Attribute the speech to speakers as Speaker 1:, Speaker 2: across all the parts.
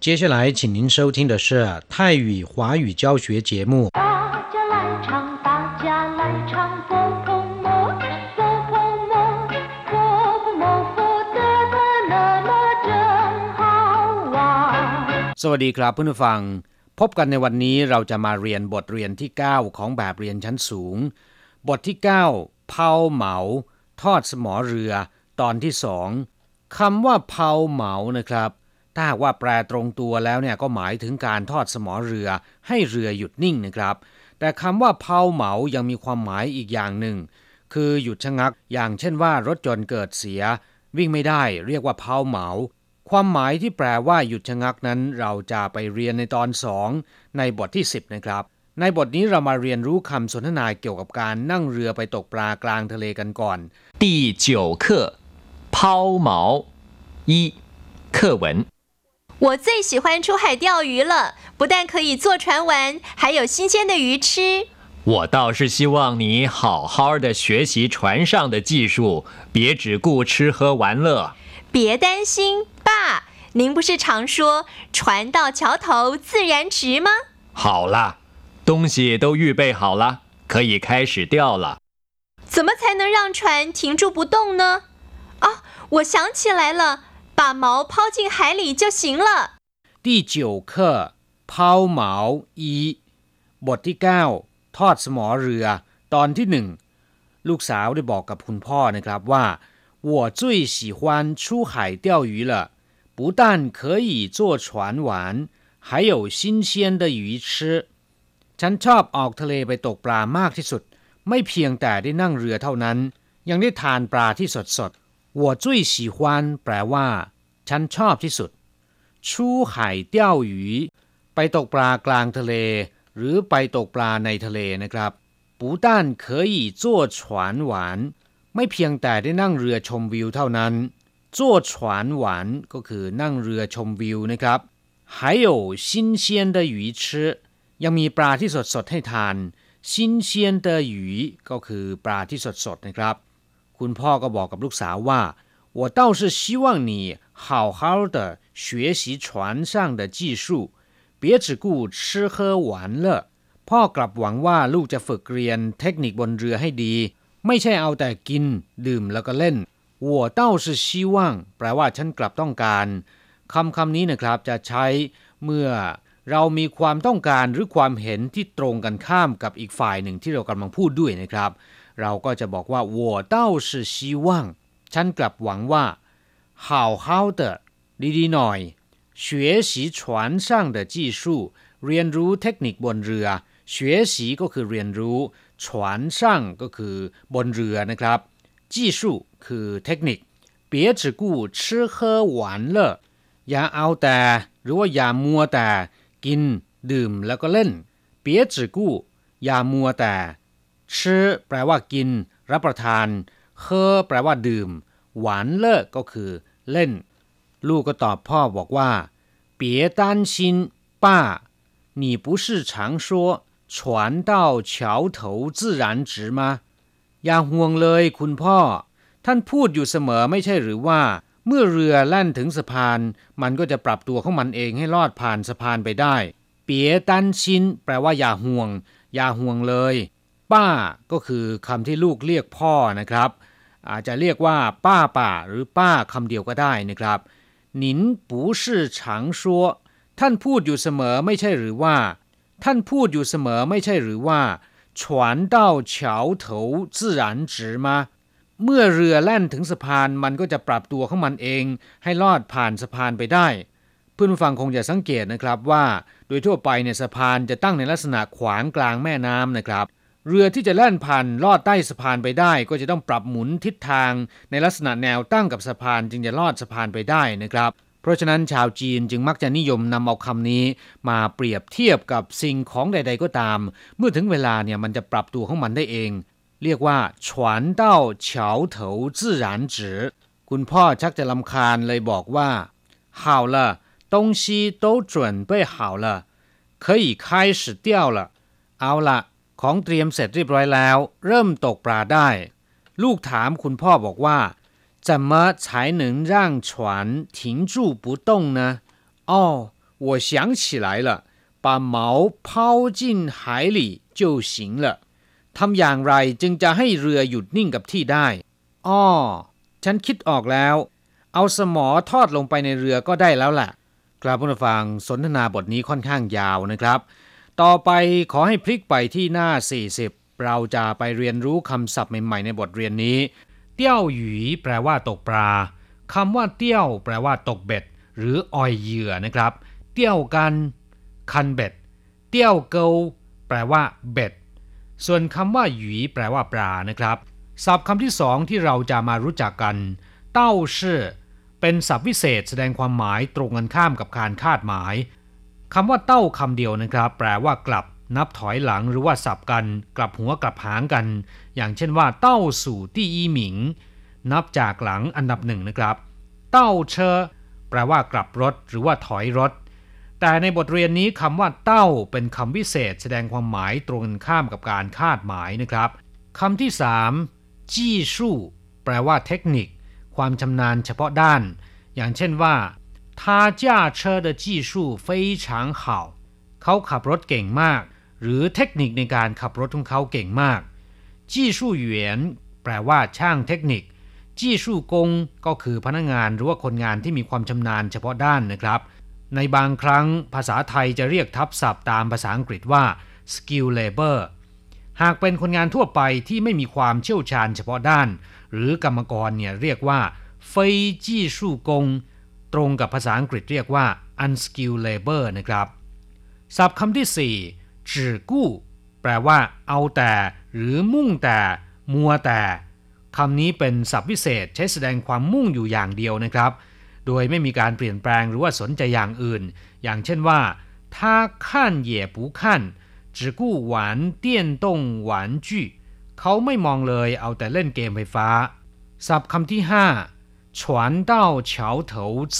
Speaker 1: 接下来，请您收听的是泰语华语教学节目。
Speaker 2: 大家来唱，大家来唱，佛婆摩，佛婆摩，佛婆摩，佛得得乐乐真好玩。
Speaker 1: สวัสดีครับเพื่อนผู้ฟัง พบกันในวันนี้เราจะมาเรียนบทเรียนที่ 9 ของแบบเรียนชั้นสูง บทที่ 9 เผาเหมา ทอดสมอเรือ ตอนที่สองคำว่าเผาเหมานะครับ ถ้าหากว่าแปลตรงตัวแล้วเนี่ยก็หมายถึงการทอดสมอเรือ ให้เรือหยุดนิ่งนะครับ แต่คำว่าเผาเหมายังมีความหมายอีกอย่างหนึ่ง คือหยุดชะงัก อย่างเช่นว่ารถยนต์เกิดเสีย วิ่งไม่ได้เรียกว่าเผาเหมา ความหมายที่แปลว่าหยุดชะงักนั้น เราจะไปเรียนในตอนสองในบทที่ 10 นะครับ ในบทนี้เรามาเรียนรู้คำสนทนาเกี่ยวกับการนั่งเรือไปตกปลากลางทะเลกันก่อน
Speaker 3: 第九课抛锚一课文
Speaker 4: 我最喜欢出海钓鱼了，不但可以坐船玩，还有新鲜的鱼吃。
Speaker 3: 我倒是希望你好好的学习船上的技术，别只顾吃喝玩乐。
Speaker 4: 别担心，爸，您不是常说“船到桥头自然直”吗？
Speaker 3: 好了，东西都预备好了，可以开始钓了。
Speaker 4: 怎么才能让船停住不动呢？啊，我想起来了，把锚抛进海里就行了。
Speaker 1: 第九课เผาเหมาอีบทที่ 9 ทอดสมอเรือ ตอนที่หนึ่งลูกสาวได้บอกกับคุณพ่อนะครับว่า我最喜欢出海钓鱼了不但可以坐船玩还有新鲜的鱼吃ฉันชอบออกทะเลไปตกปลามากที่สุด ไม่เพียงแต่ได้นั่งเรือเท่านั้น ยังได้ทานปลาที่สดสดๆ 我最喜欢แปลว่า ฉันชอบที่สุด ชู่ไห่เตี้ยวหยีไปตกปลากลางทะเล หรือไปตกปลาในทะเลนะครับ不但可以坐船玩ไม่เพียงแต่ได้นั่งเรือชมวิวเท่านั้น坐船玩ก็คือนั่งเรือชมวิวนะครับ还有新鲜的鱼吃ยังมีปลาที่สดสดๆให้ทาน新鲜的鱼ก็คือปลาที่สดสดๆนะครับ คุณพ่อก็บอกกับลูกสาวว่า我倒是希望你好好的学习船上的技术别只顾吃喝玩乐พ่อกลับหวังว่าลูกจะฝึกเรียนเทคนิคบนเรือให้ดี ไม่ใช่เอาแต่กิน ดื่มแล้วก็เล่น我倒是希望แปลว่าฉันกลับต้องการคำคำนี้นะครับจะใช้เมื่อเรามีความต้องการหรือความเห็นที่ตรงกันข้ามกับอีกฝ่ายหนึ่งที่เรากำลังพูดด้วยนะครับ เราก็จะบอกว่า我倒是希望ฉันกลับหวังว่า好好的ดีๆหน่อย学习船上的技术เรียนรู้เทคนิคบนเรือ学习ก็คือเรียนรู้船上ก็คือบนเรือนะครับ技术คือเทคนิค别只顾吃喝玩乐อย่าเอาแต่หรือว่าอย่ามัวแต่กิน ดื่มแล้วก็เล่น别只顾อย่ามัวแต่ ชื่อแปลว่ากิน รับประทานเคอแปลว่าดื่ม หวานเลิกก็คือเล่น ลูกก็ตอบพ่อบอกว่า别担心爸你不是常说船到桥头自然直吗อย่าห่วงเลยคุณพ่อ ท่านพูดอยู่เสมอไม่ใช่หรือว่า เมื่อเรือแล่นถึงสะพาน มันก็จะปรับตัวของมันเองให้ลอดผ่านสะพานไปได้ เปียตันชินแปลว่าอย่าห่วง อย่าห่วงเลย ป้าก็คือคำที่ลูกเรียกพ่อนะครับ อาจจะเรียกว่า ป้าป่าหรือป้าคำเดียวก็ได้นะครับหนินปูชื่อฉางชัวท่านพูดอยู่เสมอไม่ใช่หรือว่า ท่านพูดอยู่เสมอไม่ใช่หรือว่า船到桥头自然直吗เมื่อเรือแล่นถึงสะพานมันก็จะปรับตัวของมันเอง ให้ลอดผ่านสะพานไปได้ เพื่อนผู้ฟังคงจะสังเกตนะครับว่า โดยทั่วไปเนี่ยสะพานจะตั้งในลักษณะขวางกลางแม่น้ำนะครับ เรือที่จะแล่นผ่านลอดใต้สะพานไปได้ ก็จะต้องปรับหมุนทิศทาง ในลักษณะแนวตั้งกับสะพานจึงจะลอดสะพานไปได้นะครับ เพราะฉะนั้นชาวจีนจึงมักจะนิยมนำเอาคำนี้ มาเปรียบเทียบกับสิ่งของใด ๆ ก็ตาม เมื่อถึงเวลาเนี่ยมันจะปรับตัวของมันได้เอง เรียกว่า船到桥头自然直คุณพ่อชักจะลำคาญเลยบอกว่า好了东西都准备好了可以开始钓了เอาละ ของเตรียมเสร็จเรียบร้อยแล้ว เริ่มตกปลาได้ ลูกถามคุณพ่อบอกว่า怎么才能让船停住不动呢哦 我想起来了把毛抛进海里就行了ทำอย่างไรจึงจะให้เรือหยุดนิ่งกับที่ได้อ้อฉันคิดออกแล้ว เอาสมอทอดลงไปในเรือก็ได้แล้วล่ะกราบผู้ฟังสนทนาบทนี้ค่อนข้างยาวนะครับ ต่อไปขอให้พลิกไปที่หน้า 40 เราจะไปเรียนรู้คำศัพท์ใหม่ๆ ในบทเรียนนี้ เตี้ยวหยีแปลว่าตกปลาคำว่าเตี้ยว แปลว่าตกเบ็ด หรือออยเหยื่อนะครับ เตี้ยวกัน คันเบ็ด เตี้ยวเกาแปลว่าเบ็ด ส่วนคำว่าหยีแปลว่าปลานะครับ ศัพท์คำที่สองที่เราจะมารู้จักกัน เต้าชื่อเป็นศัพท์วิเศษแสดงความหมายตรงกันข้ามกับการคาดหมาย คำว่าเต้าคำเดียวนะครับ แปลว่ากลับนับถอยหลังหรือว่าสับกัน กลับหัวกลับหางกัน อย่างเช่นว่า เต้าสู่ที่อีหมิง นับจากหลังอันดับหนึ่งนะครับ เต้าเชอแปลว่ากลับรถหรือว่าถอยรถ แต่ในบทเรียนนี้คำว่าเต้าเป็นคำวิเศษ แสดงความหมายตรงกันข้ามกับการคาดหมายนะครับคำที่สามจี้สู้แปลว่าเทคนิค ความชำนาญเฉพาะด้าน อย่างเช่นว่า 他驾车的技术非常好เขาขับรถเก่งมาก หรือเทคนิคในการขับรถของเขาเก่งมากจี้สู้เหวียนแปลว่าช่างเทคนิคจี้สู้กงก็คือพนักงานหรือว่าคนงานที่มีความชำนาญเฉพาะด้านนะครับ ในบางครั้งภาษาไทยจะเรียกทับศัพท์ตามภาษาอังกฤษว่า skill labor หากเป็นคนงานทั่วไปที่ไม่มีความเชี่ยวชาญเฉพาะด้าน หรือกรรมกรเนี่ยเรียกว่าเฟยจี้สู้กง ตรงกับภาษาอังกฤษเรียกว่า unskilled labor นะครับ ศัพท์คำที่4จื่อกู้ แปลว่า เอาแต่ หรือมุ่งแต่ มัวแต่คำนี้เป็นศัพท์พิเศษใช้แสดงความมุ่งอยู่อย่างเดียวนะครับ โดยไม่มีการเปลี่ยนแปลงหรือว่าสนใจอย่างอื่น อย่างเช่นว่าถ้าขั้นเย่ปูขั้นจือกู้หาเขาไม่มองเลยเอาแต่เล่นเกมไฟฟ้า ศัพท์คำที่5 ฉวนเต้าเฉาเถา直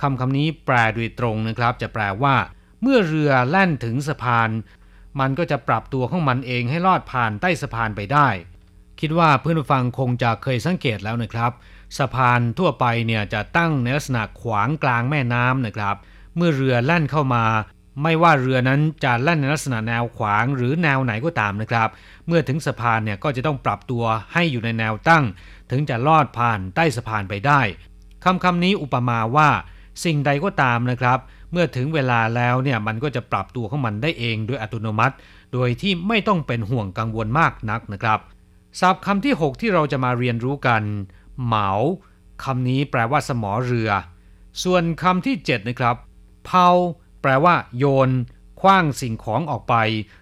Speaker 1: คำคำนี้แปลโดยตรงนะครับ จะแปลว่า เมื่อเรือแล่นถึงสะพาน มันก็จะปรับตัวของมันเองให้ลอดผ่านใต้สะพานไปได้ คิดว่าเพื่อนฟังคงจะเคยสังเกตแล้วนะครับ สะพานทั่วไปเนี่ยจะตั้งในลักษณะขวางกลางแม่น้ำนะครับ เมื่อเรือแล่นเข้ามา ไม่ว่าเรือนั้นจะแล่นในลักษณะแนวขวางหรือแนวไหนก็ตามนะครับ เมื่อถึงสะพานเนี่ยก็จะต้องปรับตัวให้อยู่ในแนวตั้ง ถึงจะลอดผ่านใต้สะพานไปได้คำคำนี้อุปมาว่าสิ่งใดก็ตามนะครับ เมื่อถึงเวลาแล้วเนี่ยมันก็จะปรับตัวของมันได้เองโดยอัตโนมัติ โดยที่ไม่ต้องเป็นห่วงกังวลมากนักนะครับศัพท์คำที่ 6 ที่เราจะมาเรียนรู้กัน เหมาคำนี้แปลว่าสมอเรือ ส่วนคำที่ 7 นะครับ เผาแปลว่า โยนคว้างสิ่งของออกไป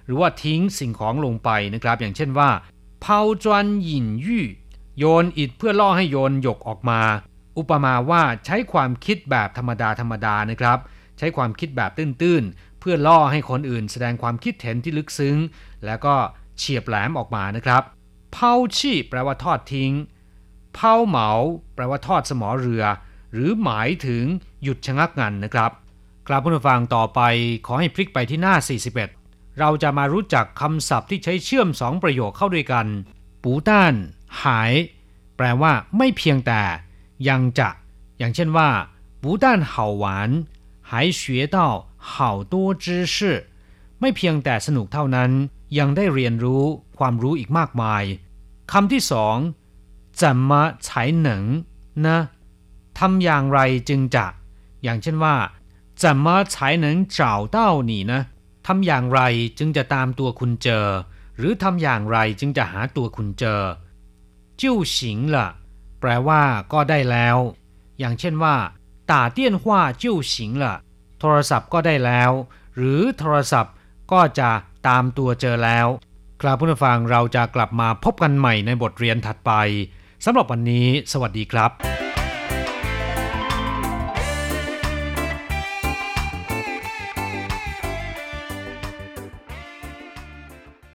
Speaker 1: หรือว่าทิ้งสิ่งของลงไปนะครับ อย่างเช่นว่าเผาจวนหยินยู่ โยนอิฐเพื่อล่อให้โยนหยกออกมา อุปมาว่าใช้ความคิดแบบธรรมดาธรรมดานะครับ ใช้ความคิดแบบตื้นๆ เพื่อล่อให้คนอื่น แสดงความคิดเห็นที่ลึกซึ้ง แล้วก็เฉียบแหลมออกมานะครับเผาชี่แปลว่าทอดทิ้งเผาเหมาแปลว่าทอดสมอเรือ หรือหมายถึงหยุดชะงักงันนะครับกลับผู้ฟังต่อไปขอให้พลิกไปที่หน้า 41 เราจะมารู้จักคำศัพท์ที่ใช้เชื่อมสองประโยคเข้าด้วยกัน ปูต้าน หาย แปลว่า ไม่เพียงแต่ ยังจะ อย่างเช่นว่าปูต้าน好玩还学到好多知识ไม่เพียงแต่สนุกเท่านั้น ยังได้เรียนรู้ความรู้อีกมากมายคำที่สอง怎么才能นะทำอย่างไรจึงจะ อย่างเช่นว่า怎么才能找到你呢ทำอย่างไรจึงจะตามตัวคุณเจอ หรือทำอย่างไรจึงจะหาตัวคุณเจอ จิ้วฉิงละแปลว่าก็ได้แล้ว อย่างเช่นว่าตาเตี้ยนหัวจิ้วฉิงละโทรศัพท์ก็ได้แล้ว หรือโทรศัพท์ก็จะตามตัวเจอแล้วกราบผู้ฟังเราจะกลับมาพบกันใหม่ในบทเรียนถัดไปสำหรับวันนี้ สวัสดีครับ